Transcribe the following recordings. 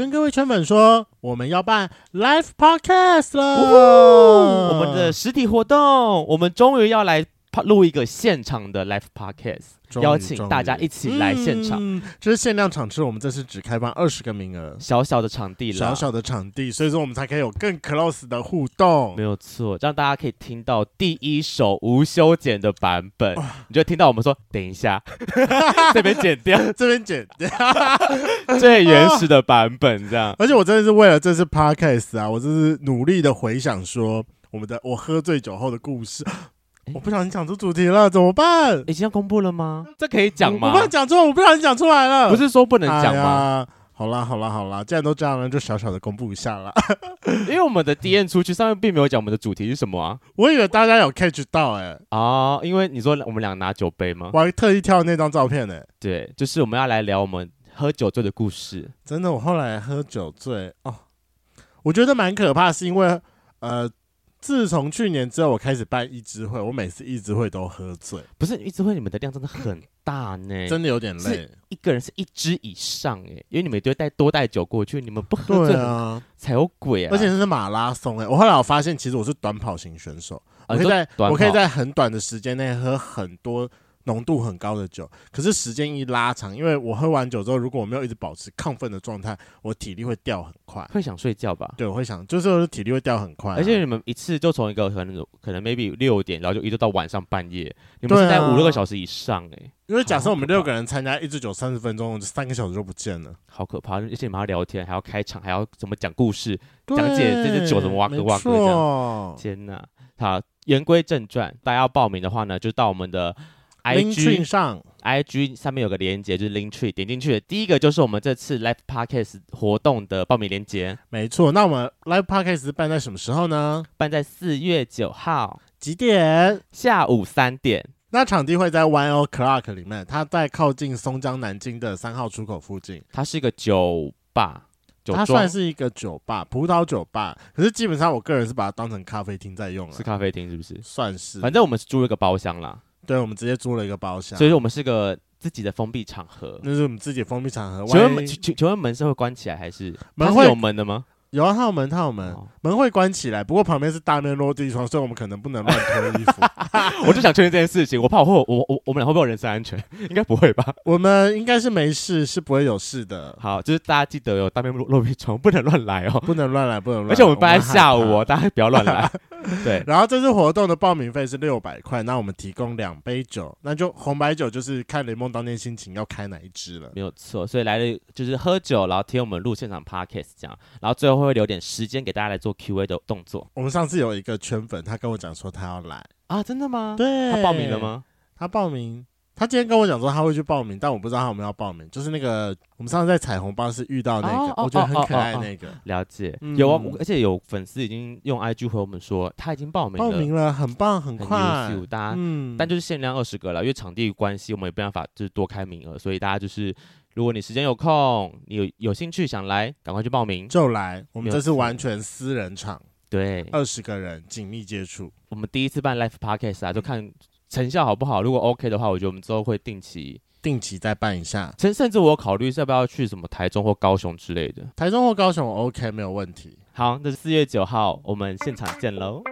跟各位圈粉说，我们要办 live podcast 了，我们的实体活动，我们终于要来录一个现场的 live podcast。邀请大家一起来现场，嗯，这是限量场次，我们这次只开放二十个名额，小小的场地了，小小的场地，所以说我们才可以有更 close 的互动，没有错，让大家可以听到第一首无修剪的版本，你就听到我们说，等一下，这边剪掉，这边剪掉，最原始的版本这样，而且我真的是为了这次 podcast 啊，我真是努力的回想说我们的我喝醉酒后的故事。我不小心讲出主题了，怎么办？已经要公布了吗？这可以讲吗？我不能讲出来，我不小心讲出来了。不是说不能讲吗？哎？好啦，好啦，好啦，既然都这样了，就小小的公布一下啦。因为我们的 D N 出去上面并没有讲我们的主题是什么啊。我以为大家有 catch 到哎、欸。哦，因为你说我们俩拿酒杯吗？我还特意挑那张照片呢、欸。对，就是我们要来聊我们喝酒醉的故事。真的，我后来喝酒醉哦，我觉得蛮可怕，是因为呃。自从去年之后，我开始办一支会，我每次一支会都喝醉。不是一支会，你们的量真的很大呢，真的有点累。一个人是一支以上哎，因为你们都会带多带酒过去，你们不喝醉啊才有鬼啊！而且这是马拉松哎，我后来我发现，其实我是短跑型选手，我可以在我可以在很短的时间内喝很多。浓度很高的酒，可是时间一拉长，因为我喝完酒之后，如果我没有一直保持亢奋的状态，我体力会掉很快，会想睡觉吧？对，我会想，就是体力会掉很快、啊。而且你们一次就从一个可能可能 maybe 六点，然后就一直到晚上半夜，你们是待五六个小时以上哎、欸。因为假设我们六个人参加一支酒三十分钟，三个小时就不见了，好可怕！而且你们还要聊天，还要开场，还要怎么讲故事，讲解这支酒怎么挖哥挖哥这样。天哪！好，言归正传，大家要报名的话呢，就到我们的。IG 上，IG 上面有个连接，就是 Linktree，点进去的第一个就是我们这次 Live Podcast 活动的报名连接。没错，那我们 Live Podcast 办在什么时候呢？办在四月九号，几点？下午三点。那场地会在 One O Clock 里面，它在靠近松江南京的三号出口附近。它是一个酒吧，酒它算是一个酒吧，葡萄酒吧。可是基本上我个人是把它当成咖啡厅在用了。是咖啡厅是不是？算是。反正我们是租了个包厢啦。对，我们直接租了一个包厢，所以说我们是个自己的封闭场合。那是我们自己封闭场合。请问，请请问门是会关起来还是门会有门的吗？有啊，它有门，它有门，哦、门会关起来。不过旁边是大面落地窗，所以我们可能不能乱脱衣服。我就想确认这件事情，我怕我会我我我们俩会不会有人身安全？应该不会吧？我们应该是没事，是不会有事的。好，就是大家记得有大面落地窗，不能乱来哦，不能乱来，不能乱来。而且我们办在下午哦，大家不要乱来。对，然后这次活动的报名费是六百块，那我们提供两杯酒，那就红白酒就是看雷梦当天心情要开哪一支了，没有错。所以来了就是喝酒，然后听我们录现场 podcast 这样，然后最后会留点时间给大家来做 Q&A 的动作。我们上次有一个圈粉，他跟我讲说他要来啊，真的吗？对，他报名了吗？他报名。他今天跟我讲说他会去报名，但我不知道他有没有要报名。就是那个我们上次在彩虹巴士遇到那个，哦、我觉得很可爱那个。了解，嗯、有啊，而且有粉丝已经用 IG 回我们说他已经报名了，报名了，很棒，很快。很优秀，大家，嗯，但就是限量二十个了，因为场地关系，我们也没办法就是多开名额，所以大家就是如果你时间有空，你有有兴趣想来，赶快去报名就来。我们这是完全私人场，对，二十个人紧密接触。我们第一次办 Live Podcast 啊，就看。成效好不好？如果 OK 的话，我觉得我们之后会定期定期再办一下。甚甚至我考虑是要不要去什么台中或高雄之类的。台中或高雄 OK 没有问题。好，那四月九号，我们现场见喽。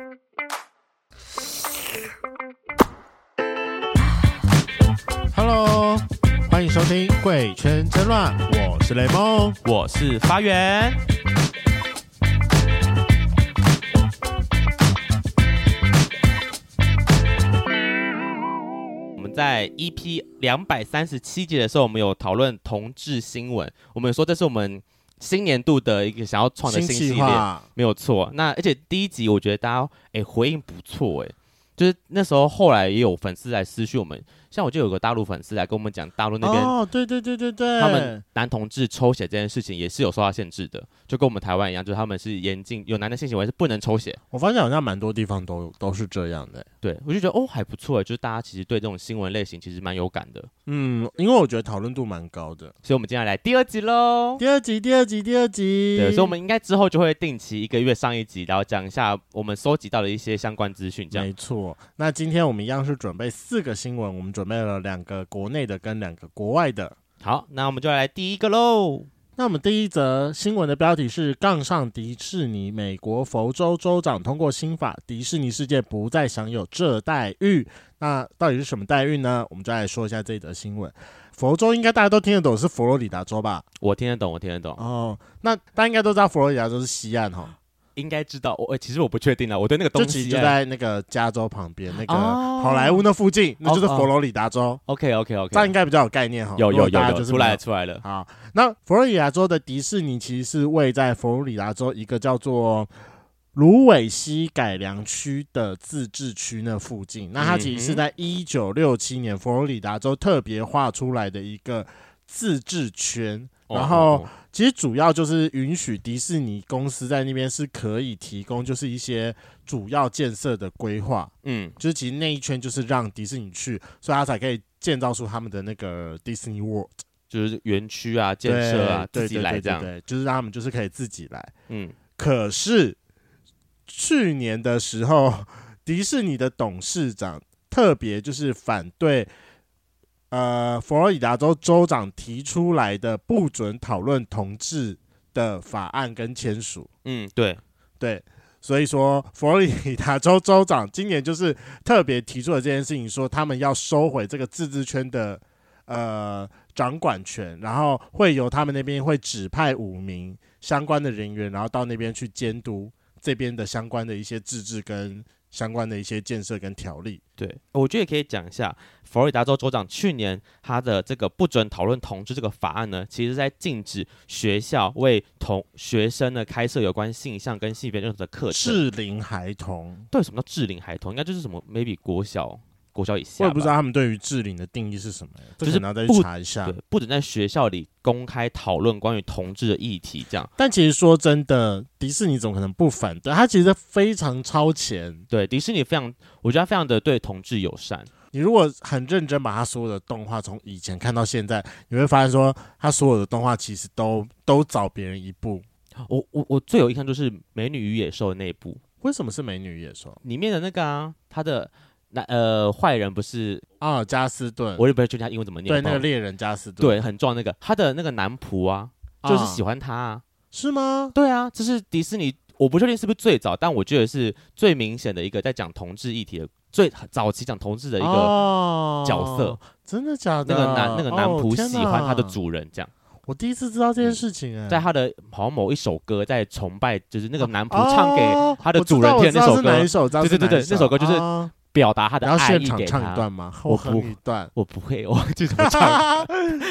Hello，欢迎收听《贵圈真乱》，我是雷梦，我是发源。我们在 EP 两百三十七集的时候，我们有讨论同志新闻。我们说这是我们新年度的一个想要创的新系列，没有错。那而且第一集我觉得大家哎回应不错哎，就是那时候后来也有粉丝来私讯我们。像我就有个大陆粉丝来跟我们讲，大陆那边哦，对对对对对，他们男同志抽血这件事情也是有受到限制的，就跟我们台湾一样，就是他们是严禁有男的性行为是不能抽血。我发现好像蛮多地方都都是这样的，对，我就觉得哦还不错，就是大家其实对这种新闻类型其实蛮有感的，嗯，因为我觉得讨论度蛮高的，所以我们接下来第二集喽，第二集，第二集，第二集，对，所以我们应该之后就会定期一个月上一集，然后讲一下我们收集到的一些相关资讯，这样。没错。那今天我们一样是准备四个新闻，我们准备了两个。国内的跟两个国外的，好，那我们就来第一个喽。那我们第一则新闻的标题是“杠上迪士尼”，美国佛州州长通过新法，迪士尼世界不再享有这待遇。那到底是什么待遇呢？我们就来说一下这一则新闻。佛州应该大家都听得懂，是佛罗里达州吧？我听得懂，我听得懂。哦，那大家应该都知道佛罗里达州是西岸哈。应该知道，我其实我不确定啊。我对那个东西就在那个加州旁边，那个好莱坞那附近，那就是佛罗里达州。OK OK OK，这样应该比较有概念哈。有有有有，出来出来了。好，那佛罗里达州的迪士尼其实是位在佛罗里达州一个叫做芦苇溪改良区的自治区那附近。那它其实是在一九六七年佛罗里达州特别划出来的一个自治圈，然后。其实主要就是允许迪士尼公司在那边是可以提供，就是一些主要建设的规划，嗯，就是其实那一圈就是让迪士尼去，所以他才可以建造出他们的那个 Disney World，就是园区啊、建设啊，对自己来这样，对，对，对，对，就是让他们就是可以自己来，嗯。可是去年的时候，迪士尼的董事长特别就是反对。呃，佛罗里达州州长提出来的不准讨论同志的法案跟签署，嗯，对对，所以说佛罗里达州州长今年就是特别提出了这件事情，说他们要收回这个自治圈的呃掌管权，然后会由他们那边会指派五名相关的人员，然后到那边去监督这边的相关的一些自治跟。相关的一些建设跟条例，对，我觉得也可以讲一下。佛罗里达州州长去年他的这个不准讨论同志这个法案呢，其实在禁止学校为同学生呢开设有关性向跟性别认同的课程。适龄孩童，对，什么叫适龄孩童？应该就是什么？maybe 国小。国小以下，我也不知道他们对于智龄的定义是什么，就是要再去查一下。对，不准在学校里公开讨论关于同志的议题，这样。但其实说真的，迪士尼怎么可能不反对？他其实非常超前。对，迪士尼非常，我觉得他非常的对同志友善。你如果很认真把他所有的动画从以前看到现在，你会发现说，他所有的动画其实都都早别人一步。我我我最有印象就是《美女与野兽》的那一部。为什么是《美女与野兽》里面的那个啊？他的。那呃，坏人不是啊，加斯顿，我也不知道他英文怎么念。对，那个猎人加斯顿，对，很壮那个，他的那个男仆啊，就是喜欢他啊，是吗？对啊，这是迪士尼，我不确定是不是最早，但我觉得是最明显的一个在讲同志议题的最早期讲同志的一个角色，真的假的？那个男那个男仆喜欢他的主人，这样。我第一次知道这件事情哎，在他的好像某一首歌在崇拜，就是那个男仆唱给他的主人听的那首歌，对对对对，那首歌就是。表达他的爱意给他。唱一段吗？我不一段，我不会，我忘记怎么唱，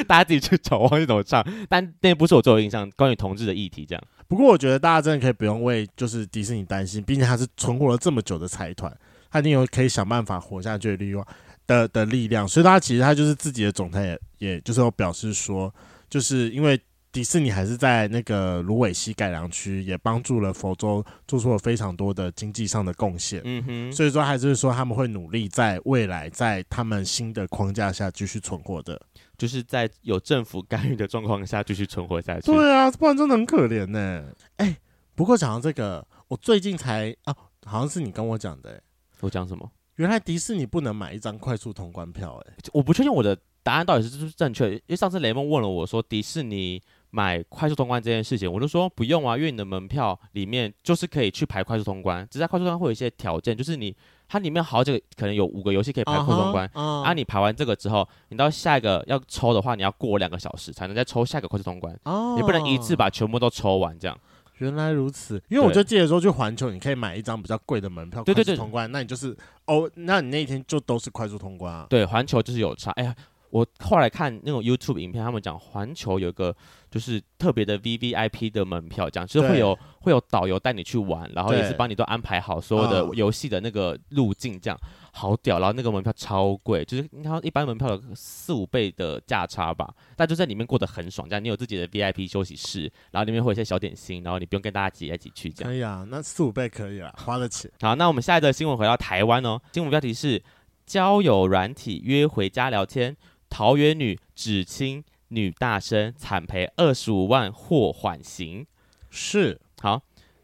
大家自己去找，我忘记怎么唱。但那不是我最有印象关于同志的议题，这样。不过我觉得大家真的可以不用为就是迪士尼担心，毕竟他是存活了这么久的财团，他一定有可以想办法活下去的力量的的力量。所以他其实他就是自己的总裁也也就是要表示说，就是因为。迪士尼还是在那个芦苇溪改良区，也帮助了佛州做出了非常多的经济上的贡献。嗯哼，所以说还是说他们会努力在未来在他们新的框架下继续存活的，就是在有政府干预的状况下继续存活下去。对啊，不然真的很可怜呢。哎、欸，不过讲到这个，我最近才啊，好像是你跟我讲的。我讲什么？原来迪士尼不能买一张快速通关票。哎，我不确定我的答案到底是不是正确，因为上次雷蒙问了我说迪士尼。买快速通关这件事情，我就说不用啊，因为你的门票里面就是可以去排快速通关，只是在快速通关会有一些条件，就是你它里面好几个可能有五个游戏可以排快速通关，uh huh, uh huh. 啊，你排完这个之后，你到下一个要抽的话，你要过两个小时才能再抽下一个快速通关，uh huh. 你不能一次把全部都抽完这样。原来如此，因为我就记得说去环球，你可以买一张比较贵的门票，对对对通关，那你就是哦，那你那一天就都是快速通关啊。对，环球就是有差，哎呀。我后来看那种 YouTube 影片，他们讲环球有个就是特别的 VVIP 的门票，讲就是会有会有导游带你去玩，然后也是帮你都安排好所有的游戏的那个路径，这样、哦、好屌。然后那个门票超贵，就是你看一般门票的四五倍的价差吧，但就在里面过得很爽。这样你有自己的 VIP 休息室，然后里面会有一些小点心，然后你不用跟大家挤来挤去，这样。可以啊，那四五倍可以啊，花得起。好，那我们下一则新闻回到台湾哦，新闻标题是交友软体约回家聊天。桃园女只亲女大生惨赔二十五万获缓刑，是好。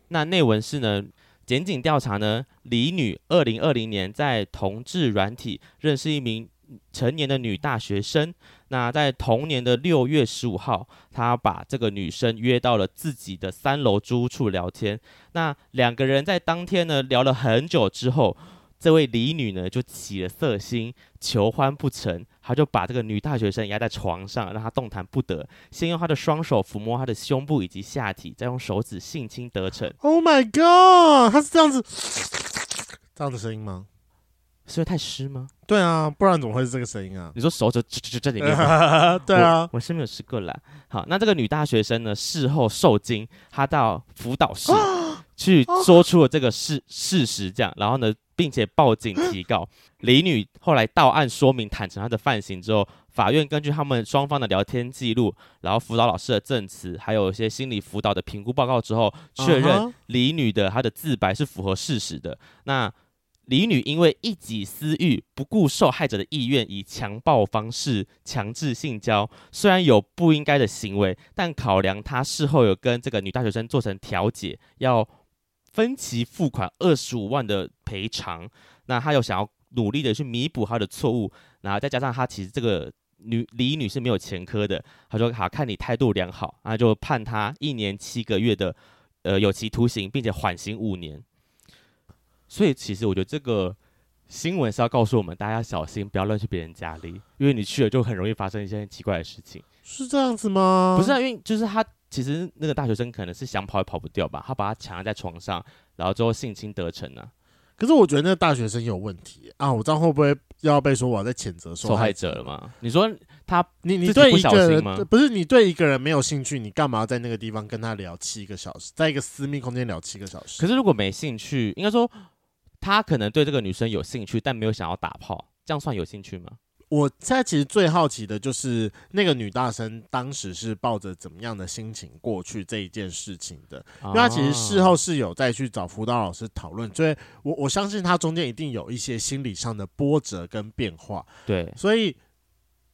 那内文是呢？检警调查呢，李女二零二零年在同志软体认识一名成年的女大学生。那在同年的六月十五号，他把这个女生约到了自己的三楼租屋处聊天。那两个人在当天呢聊了很久之后，这位李女呢就起了色心，求欢不成，她就把这个女大学生压在床上，让她动弹不得，先用她的双手抚摸她的胸部以及下体，再用手指性侵得逞。Oh my god！她是这样子这样的声音吗？是因为太湿吗？对啊，不然怎么会是这个声音啊？你说手指就就在里面？对啊我，我是没有试过啦。好，那这个女大学生呢，事后受惊，她到辅导室 去说出了这个事事实，这样，然后呢，并且报警提告。李女后来到案说明坦诚她的犯行之后，法院根据他们双方的聊天记录，然后辅导老师的证词，还有一些心理辅导的评估报告之后，确认李女的她的自白是符合事实的。那李女因为一己私欲，不顾受害者的意愿，以强暴方式强制性交，虽然有不应该的行为，但考量她事后有跟这个女大学生做成调解，要分期付款二十五万的赔偿，那他又想要努力的去弥补他的错误，然后再加上他其实这个女李女是没有前科的，他说好看你态度良好，那就判他一年七个月的呃有期徒刑，并且缓刑五年。所以其实我觉得这个新闻是要告诉我们，大家要小心，不要乱去别人家里，因为你去了就很容易发生一些奇怪的事情。是这样子吗？不是啊，因为就是他其实那个大学生可能是想跑也跑不掉吧，他把他强压在床上，然后最后性侵得逞呢、啊。可是我觉得那个大学生有问题啊！我这样会不会又要被说我在谴责受害者了吗？你说他你你对一个人不是你对一个人没有兴趣，你干嘛要在那个地方跟他聊七个小时，在一个私密空间聊七个小时？可是如果没兴趣，应该说。他可能对这个女生有兴趣，但没有想要打炮，这样算有兴趣吗？我现在其实最好奇的就是那个女大生当时是抱着怎么样的心情过去这一件事情的，因为她其实事后是有再去找辅导老师讨论，所以我我相信她中间一定有一些心理上的波折跟变化。对，所以。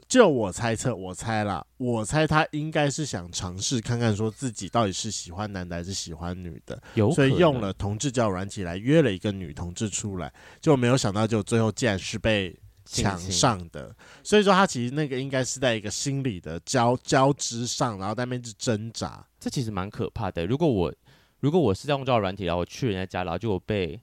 就我猜测，我猜啦，我猜她应该是想尝试看看，说自己到底是喜欢男的还是喜欢女的，所以用了同志交友软体来约了一个女同志出来，就没有想到，就最后竟然是被抢上的。所以说，他其实那个应该是在一个心理的交交织上，然后在那边是挣扎。这其实蛮可怕的。如果我如果我是在用交友软体，然后我去人家家，然后就被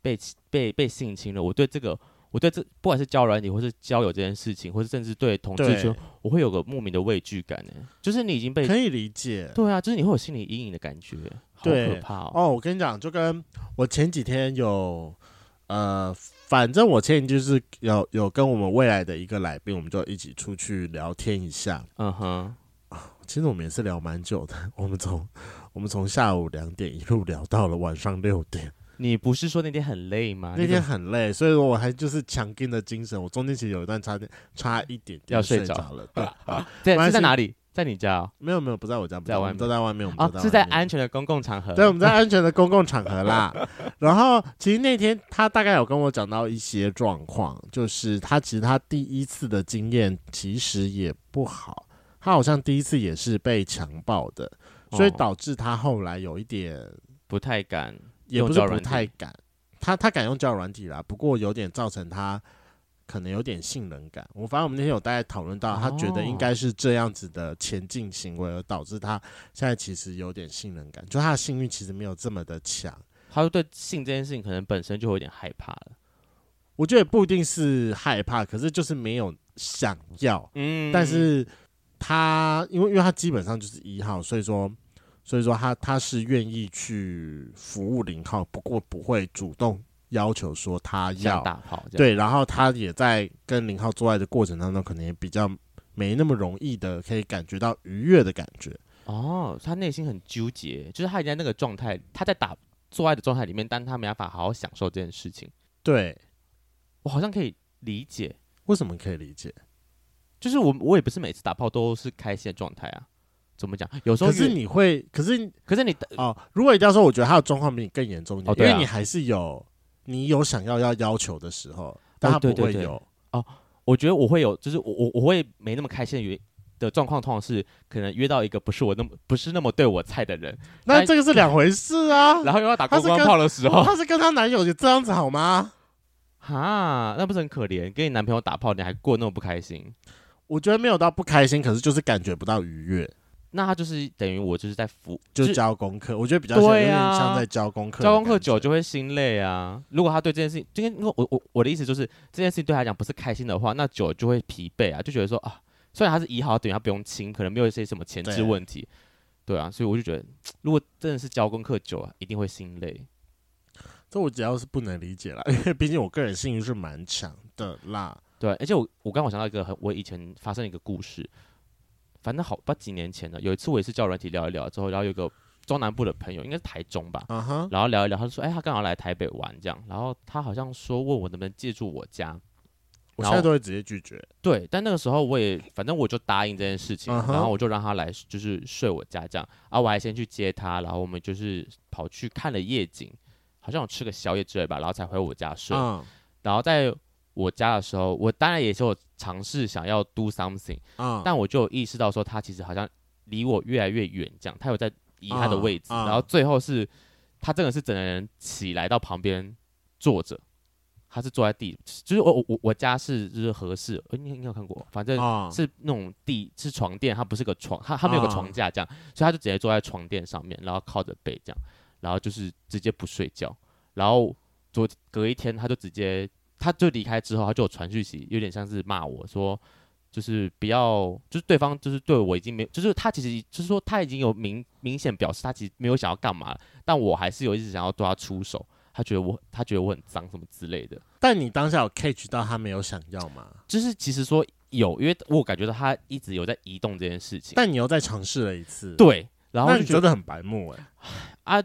被被被性侵了，我对这个。我对这不管是交友软体，或是交友这件事情，或是甚至对同志圈，我会有个莫名的畏惧感呢。就是你已经被可以理解，对啊，就是你会有心理阴影的感觉，好可怕哦。哦，我跟你讲，就跟我前几天有呃，反正我前几天就是有有跟我们未来的一个来宾，我们就一起出去聊天一下。嗯哼，其实我们也是聊蛮久的，我们从 我们从下午两点一路聊到了晚上六点。你不是说那天很累吗？那天很累，所以说我还就是强劲的精神。我中间其实有一段差点差一点点要睡着了。对 啊，对，是在哪里？在你家哦？没有没有，不在我家，不在外面，都在外面。我们哦，是在安全的公共场合。对，我们在安全的公共场合啦。然后其实那天他大概有跟我讲到一些状况，就是他其实他第一次的经验其实也不好，他好像第一次也是被强暴的，所以导致他后来有一点不太敢。也不是不太敢，他他敢用交友软体啦，不过有点造成他可能有点信任感。我反正我们那天有大概讨论到，他觉得应该是这样子的前进行为，而导致他现在其实有点信任感，就他的性欲其实没有这么的强。他说对性这件事情可能本身就有点害怕了。我觉得也不一定是害怕，可是就是没有想要。嗯，但是他因为因为他基本上就是一号，所以说。所以说他他是愿意去服务零号，不过不会主动要求说他要打炮。对，然后他也在跟林浩做爱的过程当中，可能也比较没那么容易的可以感觉到愉悦的感觉。哦，他内心很纠结，就是他已经在那个状态，他在打做爱的状态里面，但他没办法好好享受这件事情。对，我好像可以理解，为什么可以理解？就是我我也不是每次打炮都是开心的状态啊。怎么讲？有时候可是你会，可是可是你哦，如果一定要说，我觉得他的状况比你更严重一点，哦啊、因为你还是有你有想要要要求的时候，但他不会有哦。我觉得我会有，就是我我我会没那么开心的原的状况，通常是可能约到一个不是我那么不是那么对我菜的人，那这个是两回事啊。然后又要打公关炮的时候，她是跟她男友就这样子好吗？哈，那不是很可怜？跟你男朋友打炮，你还过那么不开心？我觉得没有到不开心，可是就是感觉不到愉悦。那他就是等于我就是在服，就教功课。我觉得比较像有点像在教功课，教功课久就会心累啊。如果他对这件事情，今天因为我我我的意思就是这件事情对他来讲不是开心的话，那久就会疲惫啊，就觉得说啊，虽然他是一号，等于他不用亲，可能没有一些什么前置问题，对，对啊，所以我就觉得，如果真的是教功课久啊，一定会心累。这我只要是不能理解啦，因 为毕竟我个人性欲是蛮强的啦。对，而且我我刚好想到一个很我以前发生的一个故事，反正好不几年前了。有一次我也是叫软体聊一聊之后，然后有个中南部的朋友，应该是台中吧，uh huh. 然后聊一聊，他就说，哎，他刚好来台北玩这样，然后他好像说问我能不能借住我家，我现在都会直接拒绝。对，但那个时候我也反正我就答应这件事情，uh huh. 然后我就让他来就是睡我家这样，啊，我还先去接他，然后我们就是跑去看了夜景。好像我吃个宵夜之类吧，然后才回我家睡。嗯、然后在我家的时候，我当然也是有尝试想要 do something，嗯、但我就有意识到说他其实好像离我越来越远，这样他有在移他的位置。嗯嗯、然后最后是他真的是整个人起来到旁边坐着，他是坐在地，就是我我我家是就是合适，哎，你应该有看过，反正是那种地是床垫，它不是个床，它它没有个床架这样，所以他就直接坐在床垫上面，然后靠着背这样。然后就是直接不睡觉，然后昨隔一天他就直接，他就离开之后，他就有传讯息，有点像是骂我说，就是不要，就是对方就是对我已经没，就是他其实就是说他已经有明明显表示他其实没有想要干嘛，但我还是有一直想要对他出手，他觉得我他觉得我很脏什么之类的。但你当下有 catch 到他没有想要吗？就是其实说有，因为我感觉到他一直有在移动这件事情。但你又再尝试了一次，对，然后就你觉得很白目哎、欸，啊。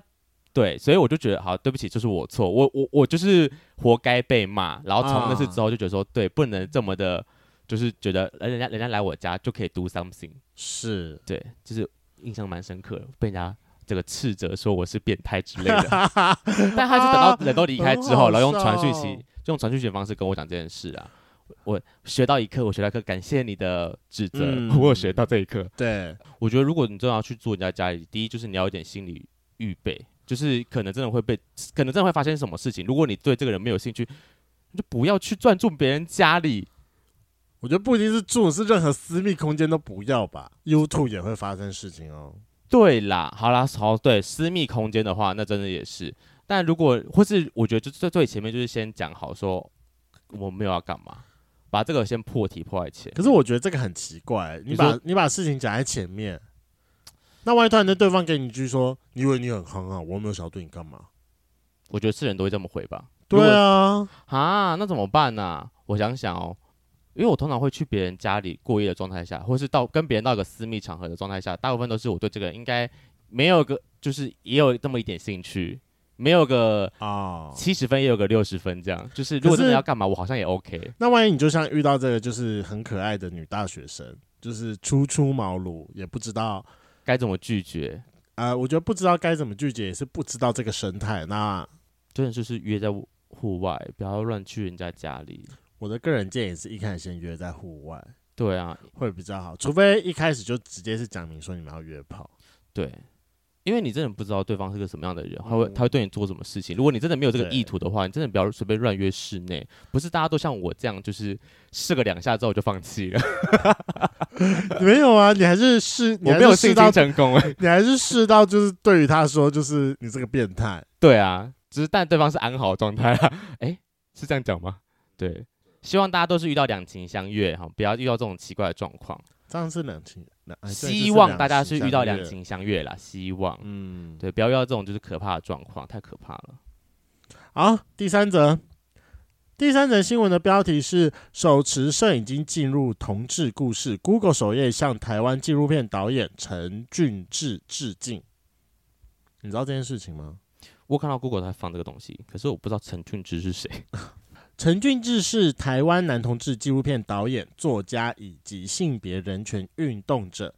对，所以我就觉得好，对不起，就是我错，我我我就是活该被骂。然后从那次之后就觉得说，啊、对，不能这么的，就是觉得人家人家来我家就可以 do something，是对，就是印象蛮深刻的，被人家这个斥责说我是变态之类的。但他是等到 人都离开之后，然后用传讯息，就用传讯息的方式跟我讲这件事啊。我学到一课，我学到一课，感谢你的指责，嗯、我有学到这一课。对，我觉得如果你真的要去住人家家里，第一就是你要有点心理预备。就是可能真的会被，可能真的会发生什么事情。如果你对这个人没有兴趣，你就不要去钻住别人家里。我觉得不一定是住，是任何私密空间都不要吧。YouTube 也会发生事情哦。对啦，好啦，好，对，私密空间的话，那真的也是。但如果或是我觉得，就最最前面就是先讲好说，我没有要干嘛，把这个先破题破在前。可是我觉得这个很奇怪，你把你，你把事情讲在前面。那万一突然间对方给你一句说：“你以为你很夯啊？我没有想要对你干嘛？”我觉得是人都会这么回吧。对啊，啊，那怎么办呢、啊？我想想哦，因为我通常会去别人家里过夜的状态下，或是到跟别人到一个私密场合的状态下，大部分都是我对这个人应该没有个，就是也有这么一点兴趣，没有个啊七十分也有个六十分这样。就是如果真的要干嘛，我好像也 OK。那万一你就像遇到这个就是很可爱的女大学生，就是初出茅庐，也不知道。该怎么拒绝？啊、呃，我觉得不知道该怎么拒绝，也是不知道这个生态。那真的就是约在户外，不要乱去人家家里。我的个人建议是一开始先约在户外。对啊，会比较好。除非一开始就直接是讲明说你们要约炮。对。因为你真的不知道对方是个什么样的人，他会他会对你做什么事情。如果你真的没有这个意图的话，你真的不要随便乱约室内。不是大家都像我这样，就是试个两下之后就放弃了。没有啊，你还是试，我没有试到成功，你还是试到就是对于他说，就是你这个变态。对啊，只是但对方是安好状态啊。哎，是这样讲吗？对，希望大家都是遇到两情相悦哈，不要遇到这种奇怪的状况。这样是两情，希望大家是遇到两情相悦啦。希望，嗯，对，不要遇到这种就是可怕的状况，太可怕了。好，第三则，第三则新闻的标题是：手持摄影机进入同志故事，Google 首页向台湾纪录片导演陈俊志致敬。你知道这件事情吗？我看到 Google 在放这个东西，可是我不知道陈俊志是谁。陈俊志是台湾男同志纪录片导演、作家以及性别人权运动者，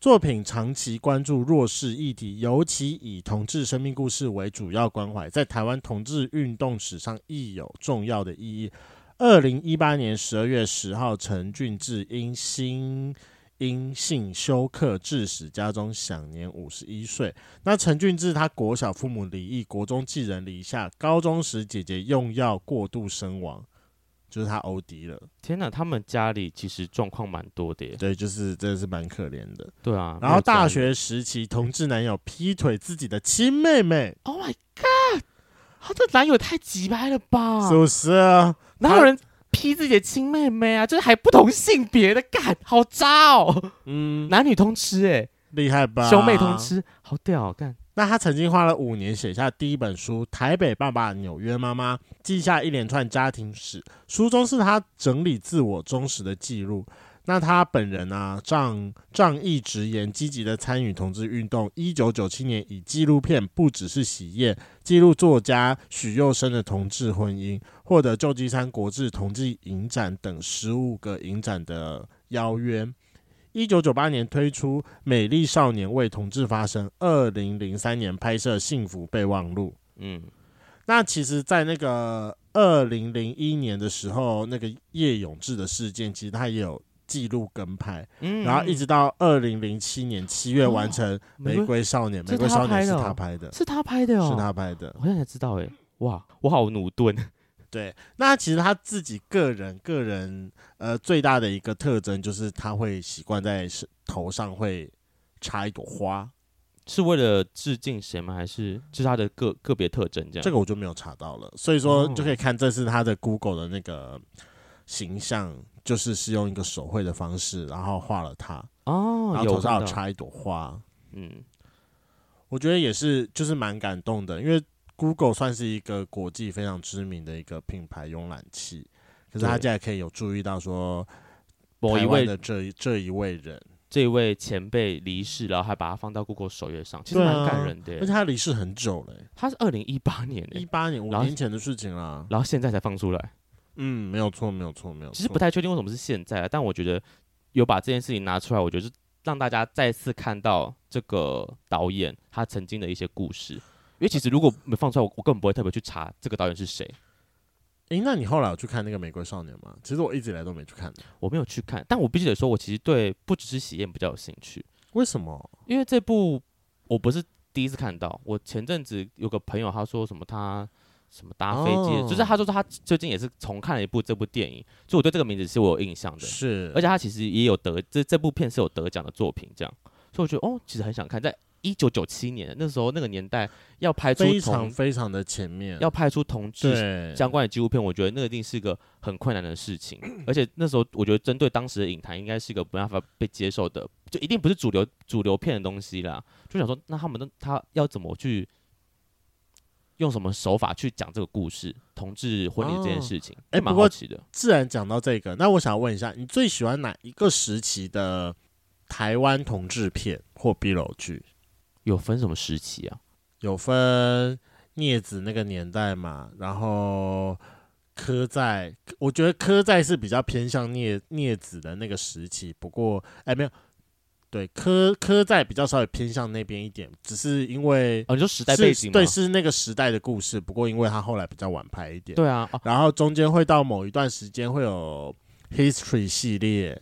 作品长期关注弱势议题，尤其以同志生命故事为主要关怀，在台湾同志运动史上亦有重要的意义。二零一八年十二月十号，陈俊志因心因性休克致死，家中享年五十一岁。那陈俊志他国小父母离异，国中寄人篱下，高中时姐姐用药过度身亡。就是他 OD 了，天哪！他们家里其实状况蛮多的耶。对，就是真的是蛮可怜的。对啊，然后大学时期，同志男友劈腿自己的亲妹妹。Oh my god！他这男友太鸡掰了吧？是不是啊？哪有人劈自己的亲妹妹啊？就是还不同性别的，干好渣哦！嗯，男女通吃，哎，厉害吧？兄妹通吃，好屌，干。那他曾经花了五年写下第一本书《台北爸爸纽约妈妈》，记下一连串家庭史。书中是他整理自我忠实的记录。那他本人啊，仗仗义直言，积极的参与同志运动。一九九七年以纪录片《不只是喜宴》记录作家许佑生的同志婚姻，获得旧金山国际同志影展等十五个影展的邀约。一九九八年推出《美丽少年为同志发声》，二零零三年拍摄《幸福备忘录》。嗯，那其实，在那个二零零一年的时候，那个叶永志的事件，其实他也有记录跟拍。嗯，然后一直到二零零七年七月完成《玫瑰少年》，《玫瑰少年》是他拍的，是他拍的哦，是他拍的。我现在才知道，哎，哇，我好努顿。对，那其实他自己个人个人呃最大的一个特征就是他会习惯在头上会插一朵花，是为了致敬谁吗？还是是他的个个别特征这样？这个我就没有查到了，所以说就可以看这是他的 Google 的那个形象，就是是用一个手绘的方式，然后画了它哦，然后头上有插一朵花，嗯，我觉得也是就是蛮感动的，因为。Google 算是一个国际非常知名的一个品牌浏览器，可是他现在可以有注意到说，某一位的这一这一位人，这一位前辈离世，然后还把它放到 Google 首页上，其实蛮感人的。而且他离世很久了，他是二零一八年，一八年五年前的事情啦，然后现在才放出来。嗯，没有错，没有错，没有错。其实不太确定为什么是现在，但我觉得有把这件事情拿出来，我觉得是让大家再次看到这个导演他曾经的一些故事。因为其实如果没放出来，我我根本不会特别去查这个导演是谁。诶、欸，那你后来有去看那个《玫瑰少年》吗？其实我一直以来都没去看。我没有去看，但我必须得说，我其实对不只是喜宴比较有兴趣。为什么？因为这部我不是第一次看到。我前阵子有个朋友他说什么他什么搭飞机，哦、就是他说他最近也是重看了一部这部电影，所以我对这个名字是我有印象的。是，而且他其实也有得这这部片是有得奖的作品，这样，所以我觉得哦，其实很想看在。一九九七年那时候，那个年代要拍出非常非常的前面，要拍出同志相关的纪录片，我觉得那一定是一个很困难的事情。而且那时候，我觉得针对当时的影坛，应该是一个没办法被接受的，就一定不是主流主流片的东西啦。就想说，那他们的他要怎么去用什么手法去讲这个故事？同志婚礼这件事情，哎、哦，蛮好奇的。自然讲到这个，那我想问一下，你最喜欢哪一个时期的台湾同志片或 BL 剧？有分什么时期啊？有分镊子那个年代嘛，然后柯在，我觉得柯在是比较偏向镊镊子的那个时期。不过，哎，没有，对，科科在比较稍微偏向那边一点，只是因为哦，你说时代背景，对，是那个时代的故事。不过，因为他后来比较晚拍一点，对啊，然后中间会到某一段时间会有 History 系列，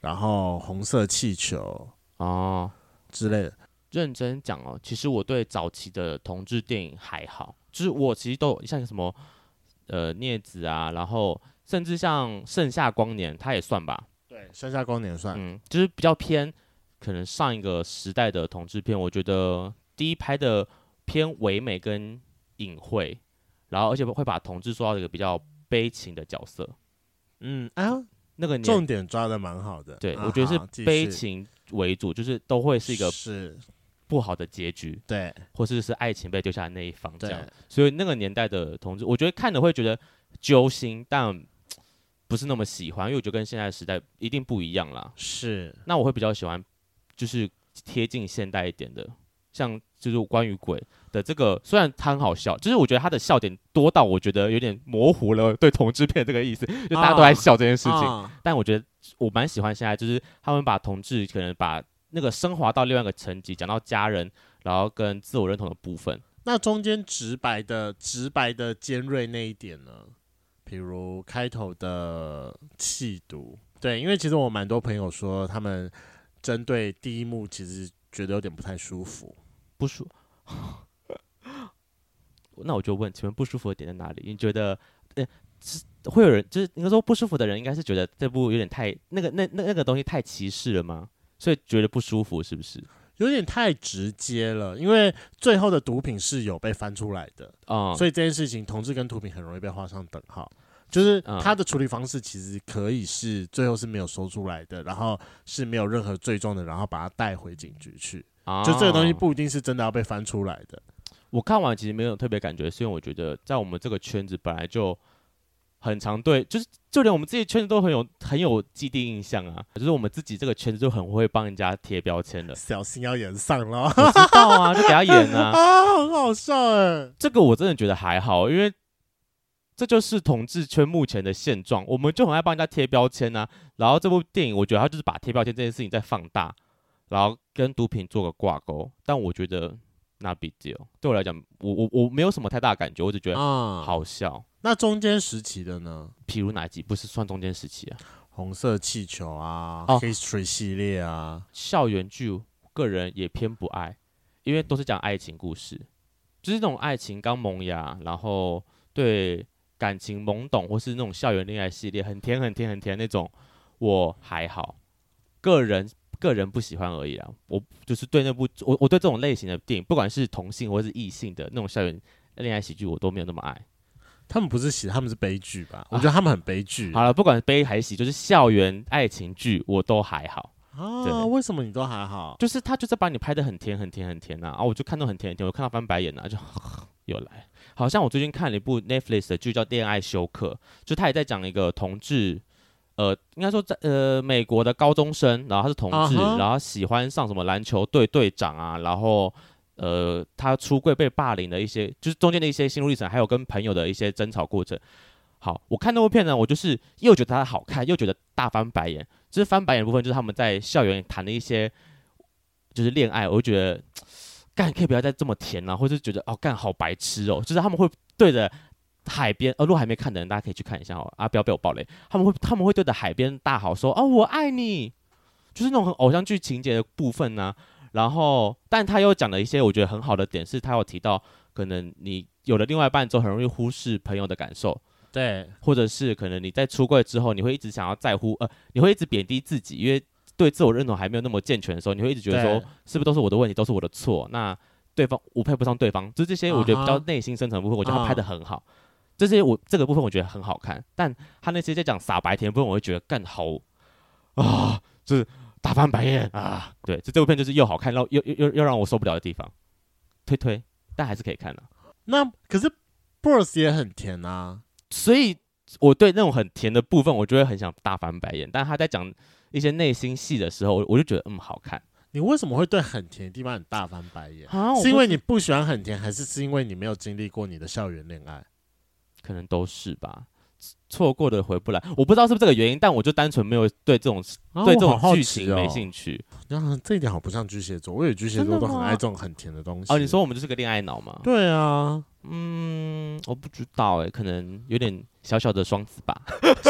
然后红色气球哦。之类的，认真讲哦，其实我对早期的同志电影还好，就是我其实都有像什么呃镊子啊，然后甚至像《盛夏光年》，它也算吧。对，《盛夏光年》算，嗯，就是比较偏可能上一个时代的同志片，我觉得第一拍的偏唯美跟隐晦，然后而且会把同志塑造一个比较悲情的角色。嗯啊，那个重点抓的蛮好的，对，啊、我觉得是悲情。为主，就是都会是一个是不好的结局，对，或者是，是爱情被丢下的那一方这样。所以那个年代的同志，我觉得看的会觉得揪心，但不是那么喜欢，因为我觉得跟现在的时代一定不一样啦。是，那我会比较喜欢就是贴近现代一点的，像就是关于鬼的这个，虽然它很好笑，就是我觉得他的笑点多到我觉得有点模糊了对同志片这个意思，就大家都在笑这件事情，啊、但我觉得。我蛮喜欢现在，就是他们把同志可能把那个升华到另外一个层级，讲到家人，然后跟自我认同的部分。那中间直白的、直白的尖锐那一点呢？比如开头的气毒，对，因为其实我蛮多朋友说，他们针对第一幕其实觉得有点不太舒服，不舒。那我就问，请问不舒服的点在哪里？你觉得，呃，是会有人就是应该说不舒服的人，应该是觉得这部有点太那个那那那个东西太歧视了吗？所以觉得不舒服是不是？有点太直接了，因为最后的毒品是有被翻出来的啊，嗯、所以这件事情同志跟毒品很容易被画上等号。就是他的处理方式其实可以是最后是没有说出来的，然后是没有任何罪状的，然后把他带回警局去。啊、就这个东西不一定是真的要被翻出来的。我看完其实没有特别感觉，是因为我觉得在我们这个圈子本来就很常对，就是就连我们自己圈子都很有很有既定印象啊，就是我们自己这个圈子就很会帮人家贴标签的，小心要演上了，我知道啊，就给他演啊，啊，很好笑哎，这个我真的觉得还好，因为这就是同志圈目前的现状，我们就很爱帮人家贴标签啊，然后这部电影我觉得他就是把贴标签这件事情再放大，然后跟毒品做个挂钩，但我觉得。那 big deal，对我来讲，我我我没有什么太大感觉，我只觉得好笑。嗯、那中间时期的呢？譬如哪一集不是算中间时期啊？红色气球啊、哦、，History 系列啊，校园剧，个人也偏不爱，因为都是讲爱情故事，就是那种爱情刚萌芽，然后对感情懵懂，或是那种校园恋爱系列，很甜很甜很甜那种，我还好，个人。个人不喜欢而已啦，我就是对那部我我对这种类型的电影，不管是同性或是异性的那种校园恋爱喜剧，我都没有那么爱。他们不是喜，他们是悲剧吧？我觉得他们很悲剧。好了，不管悲还是喜，就是校园爱情剧我都还好啊。对为什么你都还好？就是他就是把你拍的很甜很甜很甜呐啊，我就看到很甜很甜，我看到翻白眼呐，就 又来。好像我最近看了一部 Netflix 的剧叫《恋爱休克》，就他也在讲一个同志。呃，应该说在呃美国的高中生，然后他是同志，uh huh. 然后喜欢上什么篮球队队长啊，然后呃他出柜被霸凌的一些，就是中间的一些心路历程，还有跟朋友的一些争吵过程。好，我看那部片呢，我就是又觉得它好看，又觉得大翻白眼。就是翻白眼的部分，就是他们在校园谈的一些就是恋爱，我就觉得干可以不要再这么甜了，或者觉得哦干好白痴哦，就是他们会对着。海边，呃，如果还没看的人，大家可以去看一下哦。啊，不要被我爆雷。他们会，他们会对着海边大吼说：“哦，我爱你。”就是那种很偶像剧情节的部分呢、然后，但他又讲了一些我觉得很好的点，是他有提到，可能你有了另外一半之后，很容易忽视朋友的感受。对，或者是可能你在出柜之后，你会一直想要在乎，呃，你会一直贬低自己，因为对自我认同还没有那么健全的时候，你会一直觉得说，是不是都是我的问题，都是我的错？那对方我配不上对方，就这些，我觉得比较内心深层的部分，我觉得他拍的很好。Uh. 这些我这个部分我觉得很好看，但他那些在讲傻白甜的部分，我会觉得更好啊，就是大翻白眼啊。对，这这部片就是又好看，又又又又让我受不了的地方，推推，但还是可以看的。那可是 Boris 也很甜啊，所以我对那种很甜的部分，我就会很想大翻白眼。但他在讲一些内心戏的时候，我就觉得嗯好看。你为什么会对很甜的地方很大翻白眼？啊，是因为你不喜欢很甜，还是是因为你没有经历过你的校园恋爱？可能都是吧，错过的回不来。我不知道是不是这个原因，但我就单纯没有对这种、啊、对这种剧情没兴趣。啊，这一点好不像巨蟹座，我以为巨蟹座都很爱这种很甜的东西。哦，你说我们就是个恋爱脑吗？对啊，嗯，我不知道哎、欸，可能有点小小的双子吧。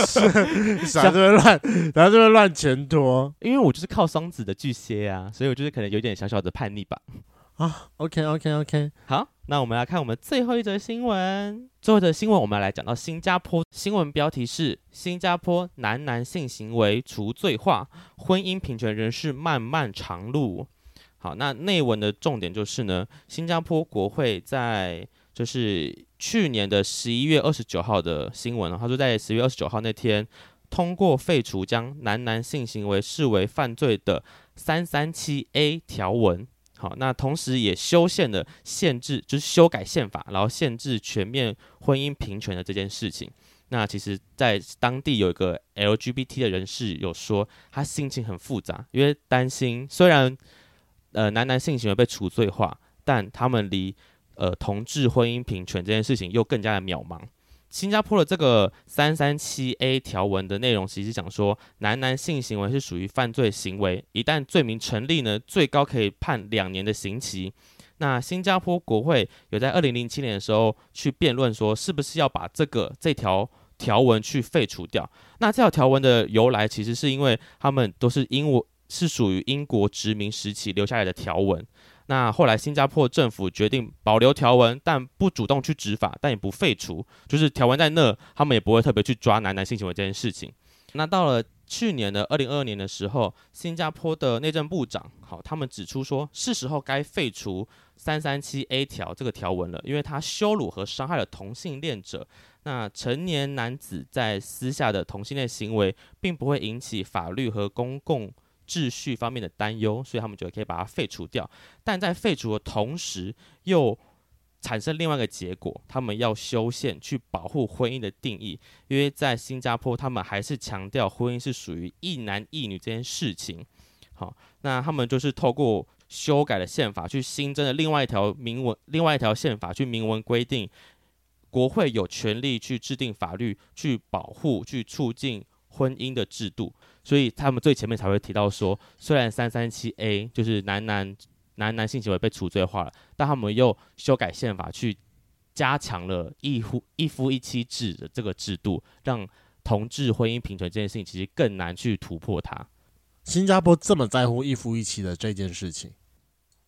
啥都会乱，然后就会乱前拖，因为我就是靠双子的巨蟹啊，所以我就是可能有点小小的叛逆吧。啊，OK，OK，OK，好。那我们来看我们最后一则新闻。最后一则新闻，我们来讲到新加坡。新闻标题是：新加坡男男性行为除罪化，婚姻平权仍是漫漫长路。好，那内文的重点就是呢，新加坡国会在就是去年的十一月二十九号的新闻，他说在十月二十九号那天通过废除将男男性行为视为犯罪的三三七 A 条文。好，那同时也修宪了限制，就是修改宪法，然后限制全面婚姻平权的这件事情。那其实，在当地有一个 LGBT 的人士有说，他心情很复杂，因为担心虽然呃男男性行为被除罪化，但他们离呃同志婚姻平权这件事情又更加的渺茫。新加坡的这个三三七 A 条文的内容，其实讲说，男男性行为是属于犯罪行为，一旦罪名成立呢，最高可以判两年的刑期。那新加坡国会有在二零零七年的时候去辩论说，是不是要把这个这条条文去废除掉。那这条条文的由来，其实是因为他们都是英国是属于英国殖民时期留下来的条文。那后来新加坡政府决定保留条文，但不主动去执法，但也不废除，就是条文在那，他们也不会特别去抓男男性行为这件事情。那到了去年的二零二二年的时候，新加坡的内政部长，好，他们指出说，是时候该废除三三七 A 条这个条文了，因为它羞辱和伤害了同性恋者。那成年男子在私下的同性恋行为，并不会引起法律和公共秩序方面的担忧，所以他们觉得可以把它废除掉。但在废除的同时，又产生另外一个结果，他们要修宪去保护婚姻的定义，因为在新加坡，他们还是强调婚姻是属于一男一女这件事情。好，那他们就是透过修改的宪法去新增了另外一条明文，另外一条宪法去明文规定，国会有权利去制定法律，去保护、去促进婚姻的制度。所以他们最前面才会提到说，虽然三三七 A 就是男男。男男性行为被除罪化了，但他们又修改宪法去加强了一夫一夫一妻制的这个制度，让同志婚姻平权这件事情其实更难去突破它。新加坡这么在乎一夫一妻的这件事情，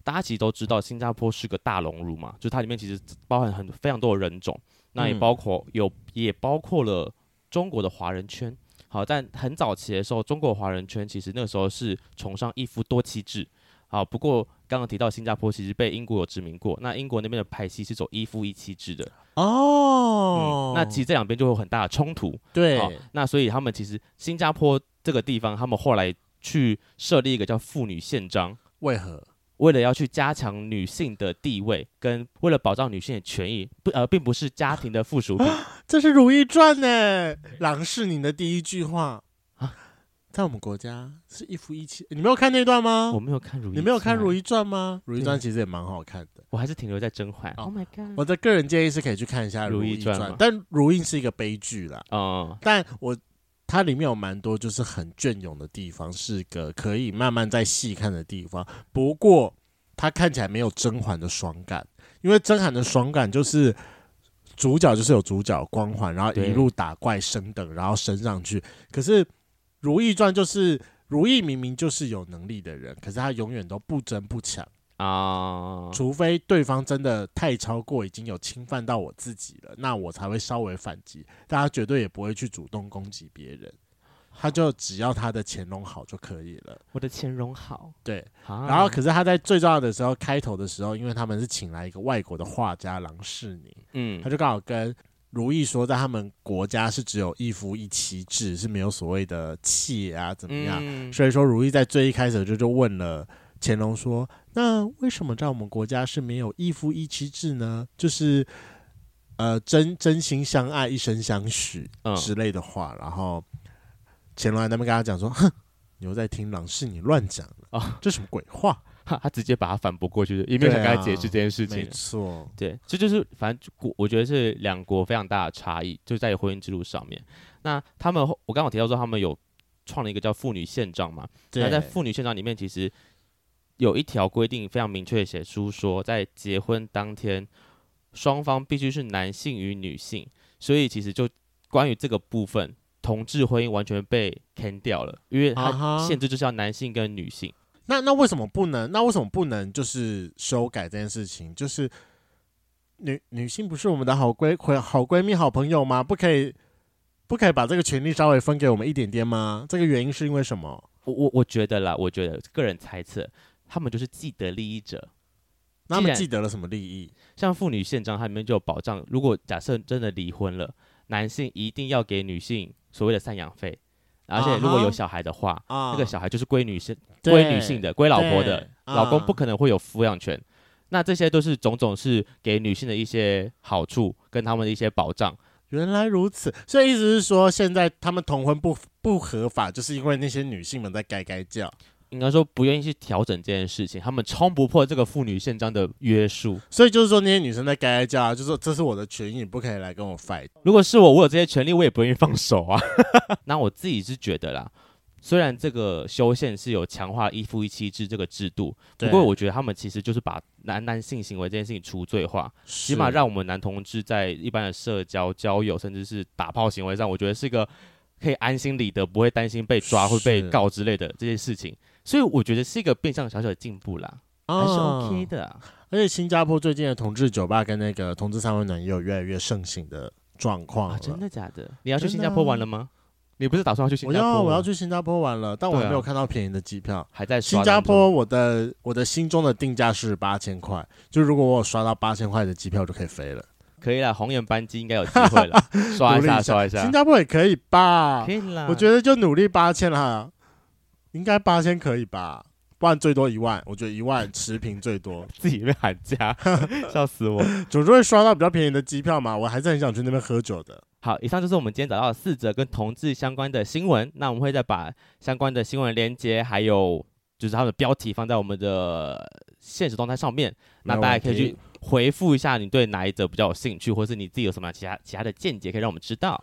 大家其实都知道，新加坡是个大熔炉嘛，就它里面其实包含很非常多的人种，那也包括有也包括了中国的华人圈。好，但很早期的时候，中国华人圈其实那个时候是崇尚一夫多妻制。好，不过刚刚提到新加坡其实被英国有殖民过，那英国那边的派系是走一夫一妻制的哦、嗯，那其实这两边就会有很大的冲突。对，好那所以他们其实新加坡这个地方，他们后来去设立一个叫妇女宪章，为何？为了要去加强女性的地位，跟为了保障女性的权益，不呃，并不是家庭的附属品。这是《如懿传》呢，郎世宁的第一句话。在我们国家是一夫一妻，你没有看那段吗？我没有看《如懿》，你没有看《如懿传》吗？《如懿传》其实也蛮好看的。我还是停留在甄嬛。Oh my god！我的个人建议是可以去看一下《如懿传》，但《如懿》是一个悲剧啦。哦、oh.。但我它里面有蛮多就是很隽永的地方，是个可以慢慢再细看的地方。不过它看起来没有甄嬛的爽感，因为甄嬛的爽感就是主角就是有主角光环，然后一路打怪升等，然后升上去。可是。如懿传就是如懿明明就是有能力的人，可是她永远都不争不抢啊，除非对方真的太超过，已经有侵犯到我自己了，那我才会稍微反击。大家绝对也不会去主动攻击别人，他就只要他的乾隆好就可以了。我的乾隆好，对。然后可是他在最重要的时候，开头的时候，因为他们是请来一个外国的画家郎世宁，嗯，他就刚好跟。如意说，在他们国家是只有一夫一妻制，是没有所谓的妾啊，怎么样？嗯、所以说，如意在最一开始就就问了乾隆说：“那为什么在我们国家是没有一夫一妻制呢？就是呃，真真心相爱，一生相许之类的话。嗯”然后乾隆在那边跟他讲说：“哼，你又在听郎是你乱讲了啊，这什么鬼话？”他 他直接把他反驳过去的，也没有想跟他解释这件事情。没错，对，这就是反正国，我觉得是两国非常大的差异，就在于婚姻制度上面。那他们，我刚刚提到说，他们有创了一个叫妇女宪章嘛？那在妇女宪章里面，其实有一条规定非常明确的写出说，在结婚当天，双方必须是男性与女性。所以其实就关于这个部分，同志婚姻完全被 can 掉了，因为它限制就是要男性跟女性。那那为什么不能？那为什么不能就是修改这件事情？就是女女性不是我们的好闺好闺蜜、好朋友吗？不可以不可以把这个权利稍微分给我们一点点吗？这个原因是因为什么？我我我觉得啦，我觉得个人猜测，他们就是既得利益者。那他们既得了什么利益？像妇女宪章，它里面就有保障，如果假设真的离婚了，男性一定要给女性所谓的赡养费。而且如果有小孩的话，uh -huh. 那个小孩就是归女性、归女性的、归老婆的，老公不可能会有抚养权。Uh -huh. 那这些都是种种是给女性的一些好处跟他们的一些保障。原来如此，所以意思是说，现在他们同婚不不合法，就是因为那些女性们在该该叫。应该说不愿意去调整这件事情，他们冲不破这个妇女宪章的约束，所以就是说那些女生在该家，就是说这是我的权益，你不可以来跟我 fight。如果是我，我有这些权利，我也不愿意放手啊。那我自己是觉得啦，虽然这个修宪是有强化一夫一妻制这个制度，不过我觉得他们其实就是把男男性行为这件事情除罪化，起码让我们男同志在一般的社交、交友，甚至是打炮行为上，我觉得是一个可以安心理得，不会担心被抓会被告之类的这些事情。所以我觉得是一个变相小小的进步啦，还是 OK 的啊。而且新加坡最近的同志酒吧跟那个同志三温暖也有越来越盛行的状况。啊，真的假的？你要去新加坡玩了吗？你不是打算要去新加坡？我要我要去新加坡玩了，但我没有看到便宜的机票，还在新加坡。我的我的心中的定价是八千块，就如果我有刷到八千块的机票就可以飞了。可以了，红眼班机应该有机会了，刷一下刷一下。新加坡也可以吧？可以啦，我觉得就努力八千了，应该八千可以吧？不然最多一万，我觉得一万 持平最多。自己被喊价，笑死我！总是会刷到比较便宜的机票嘛，我还是很想去那边喝酒的。好，以上就是我们今天找到的四则跟同志相关的新闻。那我们会再把相关的新闻连接，还有就是它的标题放在我们的现实动态上面。那大家可以去回复一下，你对哪一则比较有兴趣，或是你自己有什么其他其他的见解，可以让我们知道。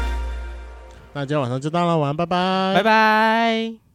那今天晚上就到了，晚安，拜拜，拜拜。